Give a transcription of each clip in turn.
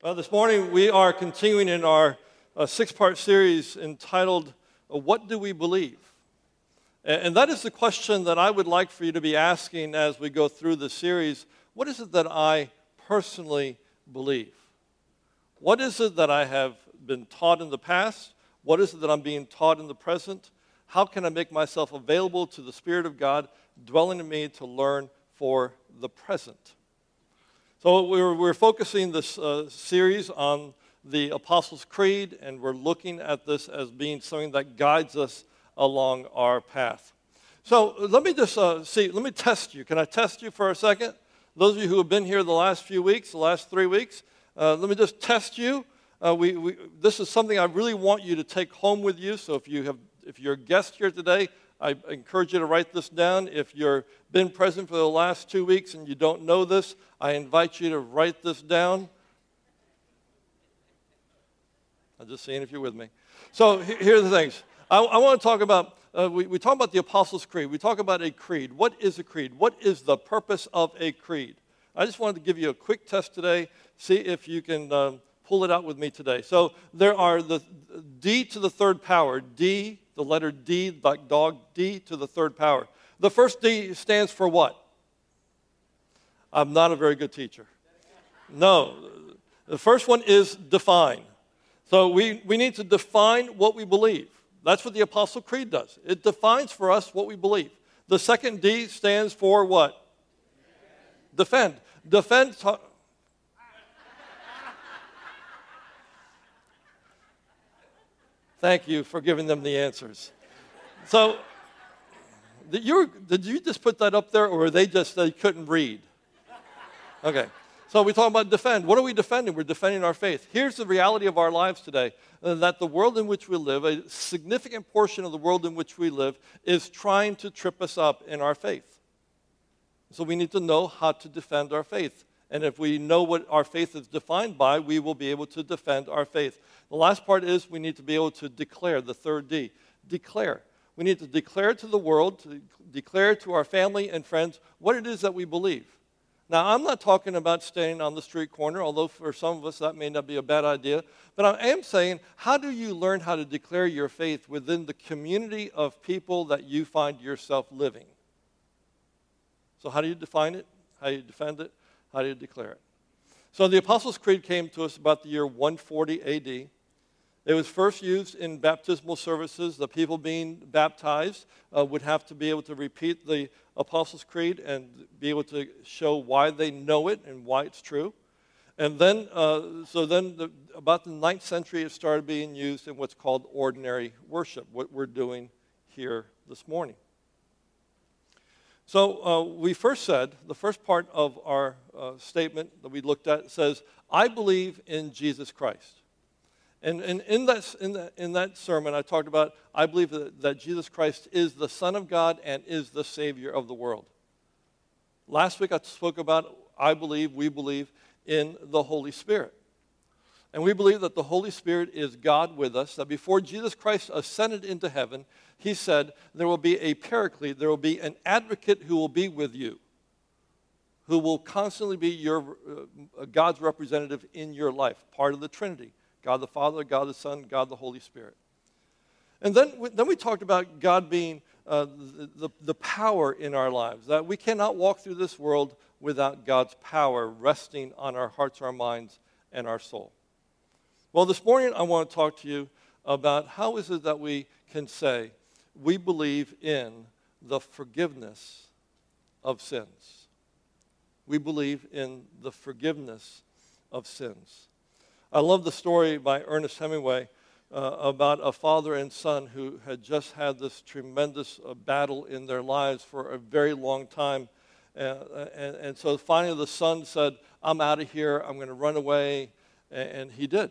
Uh, this morning, we are continuing in our uh, six part series entitled, uh, What Do We Believe? And, and that is the question that I would like for you to be asking as we go through the series. What is it that I personally believe? What is it that I have been taught in the past? What is it that I'm being taught in the present? How can I make myself available to the Spirit of God dwelling in me to learn for the present? So we're, we're focusing this uh, series on the Apostles' Creed, and we're looking at this as being something that guides us along our path. So let me just uh, see, let me test you. Can I test you for a second? Those of you who have been here the last few weeks, the last three weeks, uh, let me just test you. Uh, we, we, this is something I really want you to take home with you. So if, you have, if you're a guest here today, I encourage you to write this down. If you've been present for the last two weeks and you don't know this, I invite you to write this down. I'm just seeing if you're with me. So here are the things. I, I want to talk about, uh, we, we talk about the Apostles' Creed. We talk about a creed. What is a creed? What is the purpose of a creed? I just wanted to give you a quick test today, see if you can um, pull it out with me today. So there are the D to the third power, D the letter D, like dog, D to the third power. The first D stands for what? I'm not a very good teacher. No. The first one is define. So we, we need to define what we believe. That's what the Apostle Creed does. It defines for us what we believe. The second D stands for what? Defend. Defend. Thank you for giving them the answers. So, did you, did you just put that up there, or were they just they couldn't read? Okay. So we talk about defend. What are we defending? We're defending our faith. Here's the reality of our lives today uh, that the world in which we live, a significant portion of the world in which we live, is trying to trip us up in our faith. So we need to know how to defend our faith. And if we know what our faith is defined by, we will be able to defend our faith. The last part is we need to be able to declare, the third D. Declare. We need to declare to the world, to declare to our family and friends what it is that we believe. Now, I'm not talking about staying on the street corner, although for some of us that may not be a bad idea. But I am saying, how do you learn how to declare your faith within the community of people that you find yourself living? So, how do you define it? How do you defend it? How do you declare it? So, the Apostles' Creed came to us about the year 140 AD. It was first used in baptismal services. The people being baptized uh, would have to be able to repeat the Apostles' Creed and be able to show why they know it and why it's true. And then, uh, so then, the, about the ninth century, it started being used in what's called ordinary worship, what we're doing here this morning. So uh, we first said, the first part of our uh, statement that we looked at says, I believe in Jesus Christ. And, and in, that, in, that, in that sermon, I talked about I believe that, that Jesus Christ is the Son of God and is the Savior of the world. Last week, I spoke about I believe, we believe in the Holy Spirit. And we believe that the Holy Spirit is God with us, that before Jesus Christ ascended into heaven, he said, There will be a paraclete, there will be an advocate who will be with you, who will constantly be your, uh, God's representative in your life, part of the Trinity. God the Father, God the Son, God the Holy Spirit. And then, then we talked about God being uh, the, the, the power in our lives, that we cannot walk through this world without God's power resting on our hearts, our minds, and our soul. Well, this morning I want to talk to you about how is it that we can say we believe in the forgiveness of sins. We believe in the forgiveness of sins. I love the story by Ernest Hemingway uh, about a father and son who had just had this tremendous uh, battle in their lives for a very long time. Uh, and, and, so finally the son said, I'm out of here, I'm going to run away. And, and he did.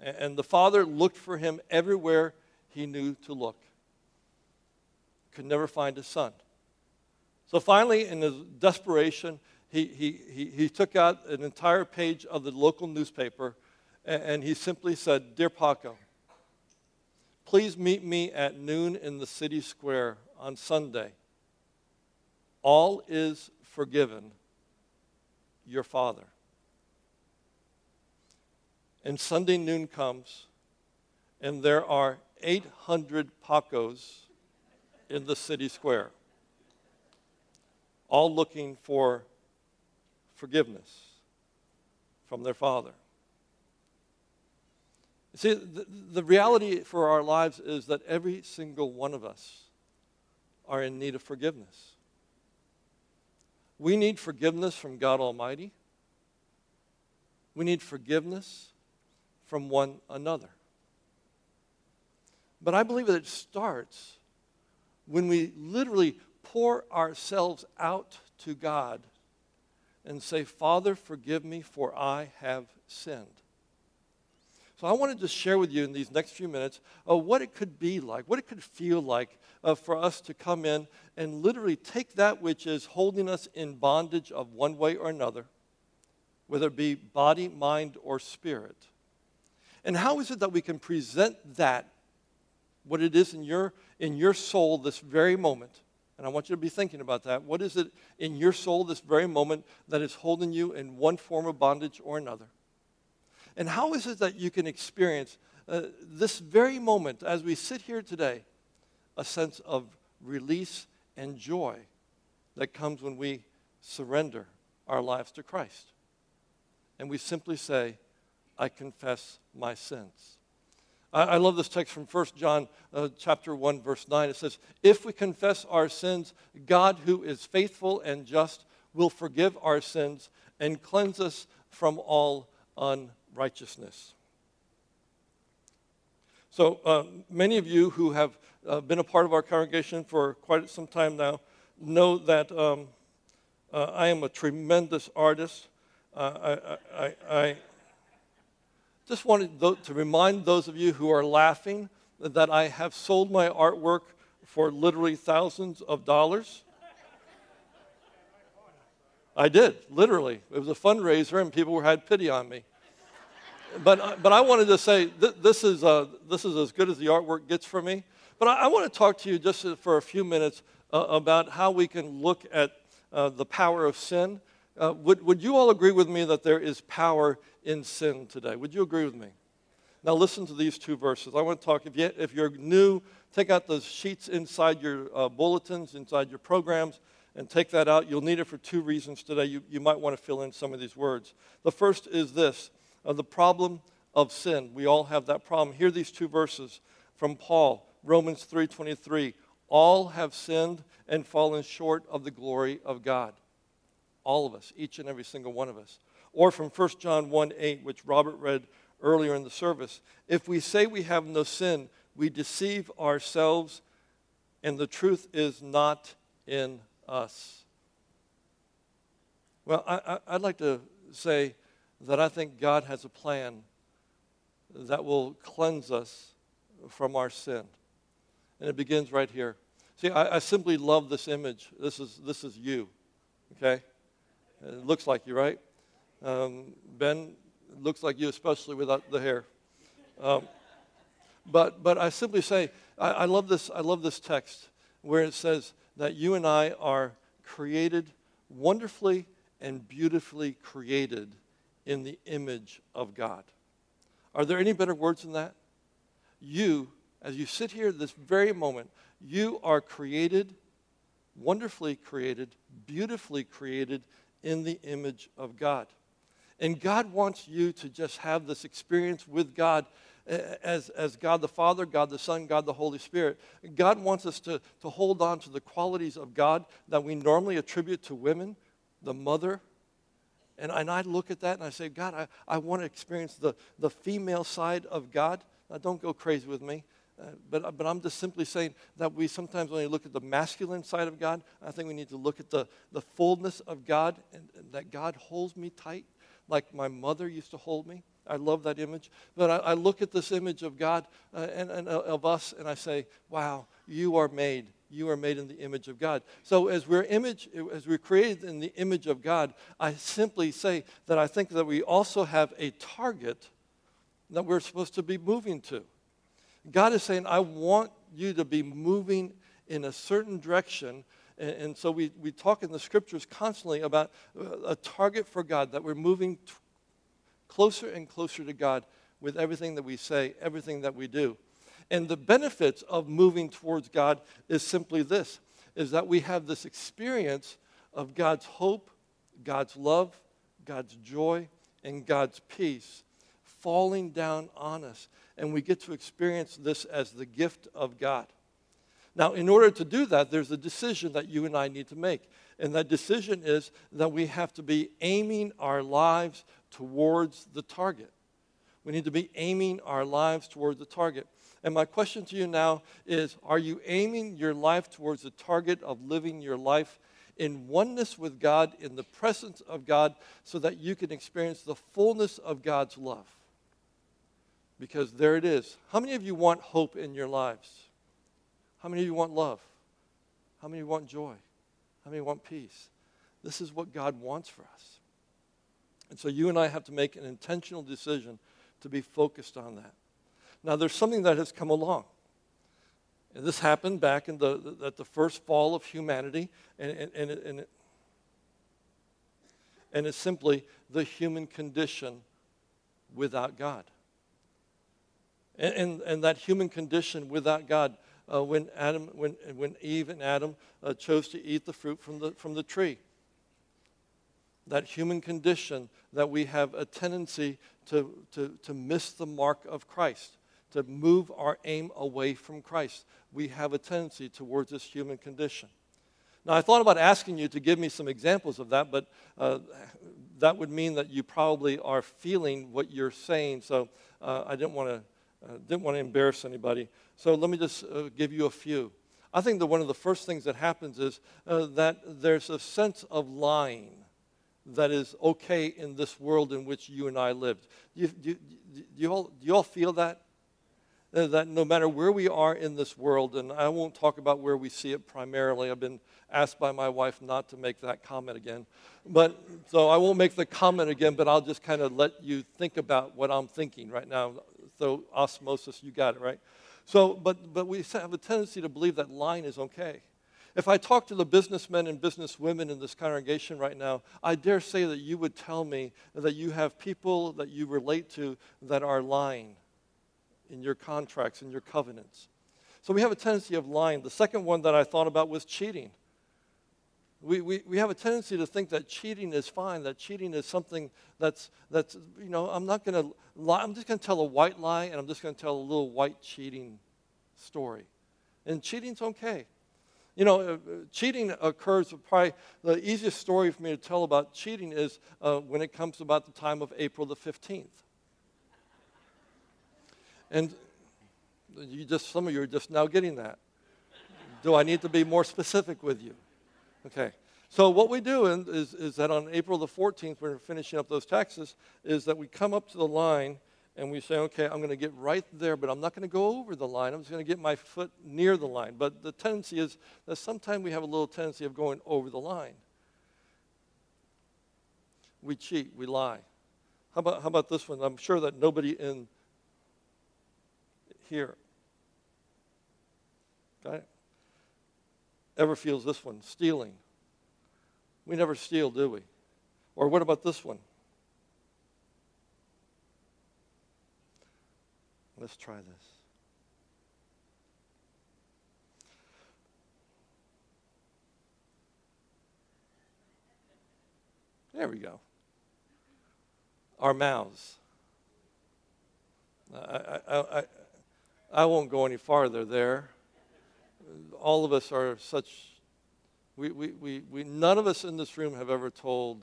And, and the father looked for him everywhere he knew to look, could never find his son. So finally, in his desperation, he, he, he, took out an entire page of the local newspaper and, and he simply said, Dear Paco, please meet me at noon in the city square on Sunday. All is forgiven, your father. and Sunday noon comes, and there are 800 Pacos in the city square, all looking for forgiveness from their father. See, the, the reality for our lives is that every single one of us are in need of forgiveness. We need forgiveness from God Almighty. We need forgiveness from one another. But I believe that it starts when we literally pour ourselves out to God and say, Father, forgive me, for I have sinned. So I wanted to share with you in these next few minutes uh, what it could be like, what it could feel like uh, for us to come in and literally take that which is holding us in bondage of one way or another, whether it be body, mind, or spirit. And how is it that we can present that, what it is in your, in your soul this very moment? And I want you to be thinking about that. What is it in your soul this very moment that is holding you in one form of bondage or another? And how is it that you can experience uh, this very moment as we sit here today, a sense of release and joy that comes when we surrender our lives to Christ? And we simply say, I confess my sins. I, I love this text from 1 John uh, chapter 1, verse 9. It says, If we confess our sins, God, who is faithful and just, will forgive our sins and cleanse us from all unrighteousness. So, uh, many of you who have uh, been a part of our congregation for quite some time now know that um, uh, I am a tremendous artist. Uh, I, I, I, just wanted to remind those of you who are laughing that I have sold my artwork for literally thousands of dollars. I did, literally. It was a fundraiser, and people had pity on me but, uh, but I wanted to say th- this, is, uh, this is as good as the artwork gets for me. But I, I want to talk to you just for a few minutes uh, about how we can look at uh, the power of sin. Uh, would, would you all agree with me that there is power in sin today? Would you agree with me? Now, listen to these two verses. I want to talk, if, you, if you're new, take out those sheets inside your uh, bulletins, inside your programs, and take that out. You'll need it for two reasons today. You, you might want to fill in some of these words. The first is this of the problem of sin. We all have that problem. Hear these two verses from Paul, Romans 3:23. All have sinned and fallen short of the glory of God. All of us, each and every single one of us. Or from 1 John 1 8, which Robert read earlier in the service. If we say we have no sin, we deceive ourselves, and the truth is not in us. Well, I, would like to say that I think God has a plan that will cleanse us from our sin. And it begins right here. See, I, I simply love this image. This is, this is you, okay? It looks like you, right? Um, ben, looks like you, especially without the hair. Um, but, but I simply say, I, I, love this, I love this text where it says that you and I are created wonderfully and beautifully created in the image of God. Are there any better words than that? You, as you sit here this very moment, you are created, wonderfully created, beautifully created in the image of God. And God wants you to just have this experience with God as, as God the Father, God the Son, God the Holy Spirit. God wants us to, to hold on to the qualities of God that we normally attribute to women, the mother, and, and I look at that and I say, God, I, I want to experience the, the female side of God. Now, don't go crazy with me. But, but I'm just simply saying that we sometimes only look at the masculine side of God. I think we need to look at the, the fullness of God and, and that God holds me tight like my mother used to hold me. I love that image. But I, I look at this image of God uh, and, and uh, of us and I say, wow, you are made you are made in the image of God. So as we're image, as we're created in the image of God, I simply say that I think that we also have a target that we're supposed to be moving to. God is saying, I want you to be moving in a certain direction. And, and so we, we talk in the scriptures constantly about uh, a target for God, that we're moving t- closer and closer to God with everything that we say, everything that we do. And the benefits of moving towards God is simply this is that we have this experience of God's hope, God's love, God's joy, and God's peace falling down on us. And we get to experience this as the gift of God. Now, in order to do that, there's a decision that you and I need to make. And that decision is that we have to be aiming our lives towards the target. We need to be aiming our lives towards the target. And my question to you now is Are you aiming your life towards the target of living your life in oneness with God, in the presence of God, so that you can experience the fullness of God's love? Because there it is. How many of you want hope in your lives? How many of you want love? How many want joy? How many want peace? This is what God wants for us. And so you and I have to make an intentional decision to be focused on that. Now, there's something that has come along. And this happened back in the, at the first fall of humanity, and, and, and, it, and, it, and it's simply the human condition without God. And, and, and that human condition without God, uh, when, Adam, when, when Eve and Adam uh, chose to eat the fruit from the, from the tree. That human condition that we have a tendency to, to, to miss the mark of Christ to move our aim away from Christ. We have a tendency towards this human condition. Now, I thought about asking you to give me some examples of that, but uh, that would mean that you probably are feeling what you're saying. So uh, I didn't want to uh, didn't want to embarrass anybody. So let me just uh, give you a few. I think that one of the first things that happens is uh, that there's a sense of lying that is okay in this world in which you and I lived. Do you, do, do you, all, do you all feel that? Uh, that no matter where we are in this world, and I won't talk about where we see it primarily. I've been asked by my wife not to make that comment again. But so I won't make the comment again, but I'll just kind of let you think about what I'm thinking right now. So osmosis, you got it, right? So, but, but we have a tendency to believe that lying is okay. If I talk to the businessmen and businesswomen in this congregation right now, I dare say that you would tell me that you have people that you relate to that are lying in your contracts, in your covenants. So we have a tendency of lying. The second one that I thought about was cheating. We, we, we have a tendency to think that cheating is fine, that cheating is something that's, that's you know, I'm not going to lie. I'm just going to tell a white lie and I'm just going to tell a little white cheating story. And cheating's okay. You know, uh, cheating occurs, probably the easiest story for me to tell about cheating is uh, when it comes about the time of April the 15th. And you just, some of you are just now getting that. Do I need to be more specific with you? Okay. So what we do is, is that on April the 14th, when we're finishing up those taxes, is that we come up to the line and we say, okay, I'm going to get right there, but I'm not going to go over the line. I'm just going to get my foot near the line. But the tendency is that sometimes we have a little tendency of going over the line. We cheat, we lie. How about, how about this one? I'm sure that nobody in here. Okay? Ever feels this one? Stealing. We never steal, do we? Or what about this one? Let's try this. There we go. Our mouths. I, I, I, I won't go any farther there. All of us are such, we, we, we, we none of us in this room have ever told,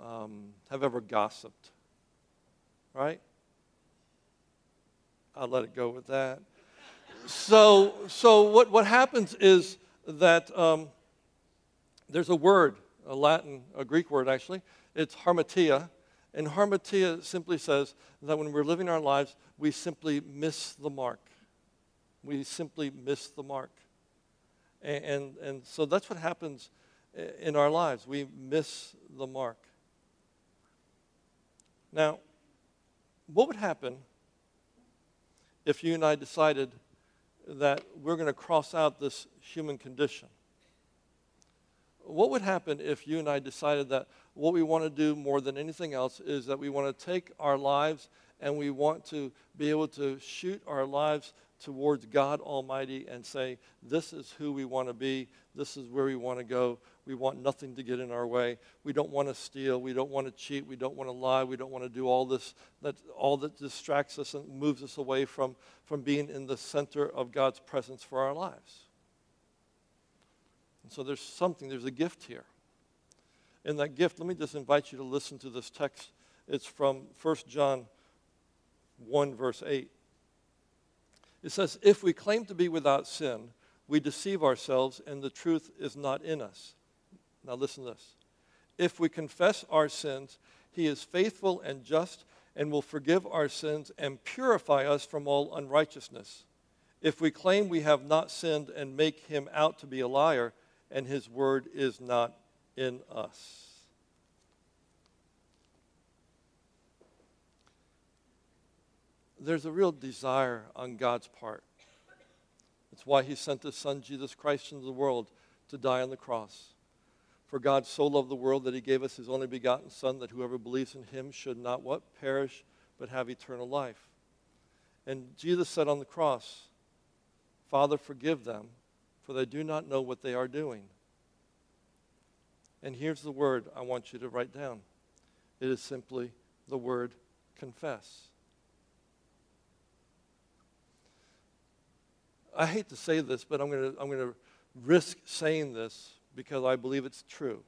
um, have ever gossiped, right? I'll let it go with that. so, so what, what happens is that um, there's a word, a Latin, a Greek word actually, it's hamartia. and hamartia simply says that when we're living our lives, we simply miss the mark. We simply miss the mark. And, and, and so that's what happens eh, in our lives. We miss the mark. Now, what would happen if you and I decided that we're going to cross out this human condition? What would happen if you and I decided that what we want to do more than anything else is that we want to take our lives and we want to be able to shoot our lives towards God Almighty and say, This is who we want to be. This is where we want to go. We want nothing to get in our way. We don't want to steal. We don't want to cheat. We don't want to lie. We don't want to do all this, that, all that distracts us and moves us away from, from being in the center of God's presence for our lives. And so there's something, there's a gift here. In that gift, let me just invite you to listen to this text. It's from 1 John 1, verse 8. It says, If we claim to be without sin, we deceive ourselves and the truth is not in us. Now, listen to this. If we confess our sins, he is faithful and just and will forgive our sins and purify us from all unrighteousness. If we claim we have not sinned and make him out to be a liar, and his word is not in us. There's a real desire on God's part. That's why he sent his son Jesus Christ into the world to die on the cross. For God so loved the world that he gave us his only begotten son that whoever believes in him should not what perish but have eternal life. And Jesus said on the cross, Father, forgive them, for they do not know what they are doing. And here's the word I want you to write down. It is simply the word confess. I hate to say this, but I'm going to I'm going to risk saying this because I believe it's true.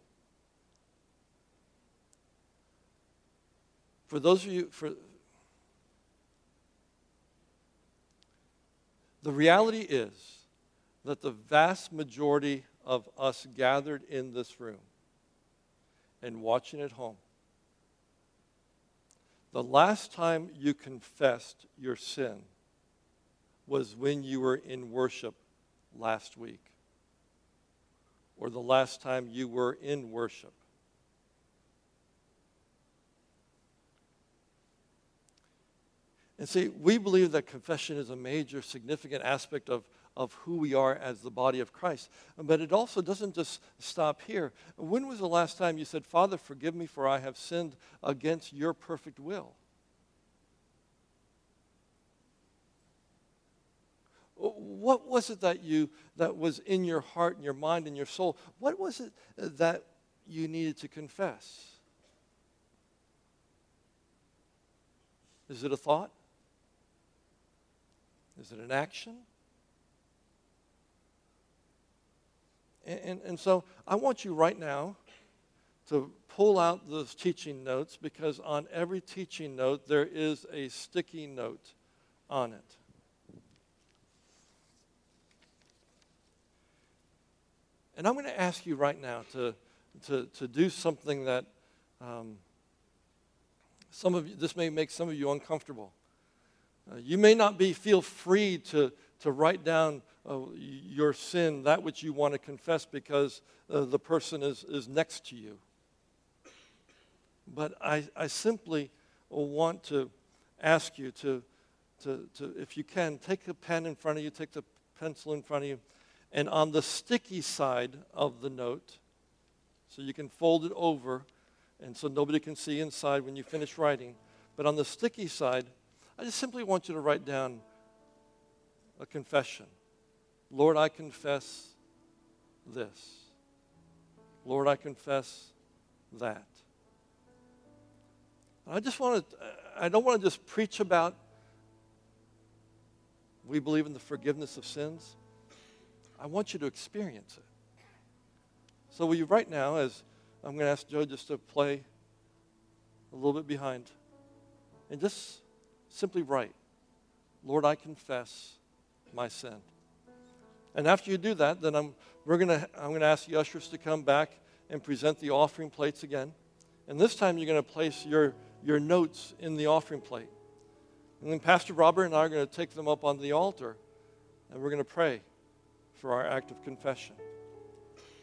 For those of you, for the reality is that the vast majority of us gathered in this room and watching at home, the last time you confessed your sin was when you were in worship last week or the last time you were in worship. And see, we believe that confession is a major, significant aspect of, of who we are as the body of Christ. But it also doesn't just stop here. When was the last time you said, Father, forgive me for I have sinned against your perfect will? What was it that you that was in your heart and your mind and your soul? What was it that you needed to confess? Is it a thought? Is it an action? And, and, and so i want you right now to pull out those teaching notes because on every teaching note there is a sticky note on it And I'm going to ask you right now to, to, to do something that um, some of you, this may make some of you uncomfortable. Uh, you may not be feel free to, to write down uh, your sin, that which you want to confess, because uh, the person is, is next to you. But I, I simply want to ask you to, to, to, if you can, take a pen in front of you, take the pencil in front of you, and on the sticky side of the note, so you can fold it over and so nobody can see inside when you finish writing. But on the sticky side, I just simply want you to write down a confession. Lord, I confess this. Lord, I confess that. I just want to, I don't want to just preach about we believe in the forgiveness of sins. I want you to experience it. So, will you right now, as I'm going to ask Joe just to play a little bit behind, and just simply write, Lord, I confess my sin. And after you do that, then I'm, we're gonna, I'm going to ask the ushers to come back and present the offering plates again. And this time you're going to place your, your notes in the offering plate. And then Pastor Robert and I are going to take them up on the altar and we're going to pray for our act of confession.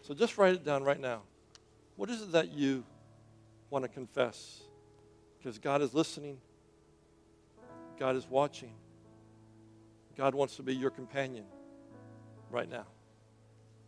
So just write it down right now. What is it that you want to confess? Because God is listening, God is watching, God wants to be your companion right now.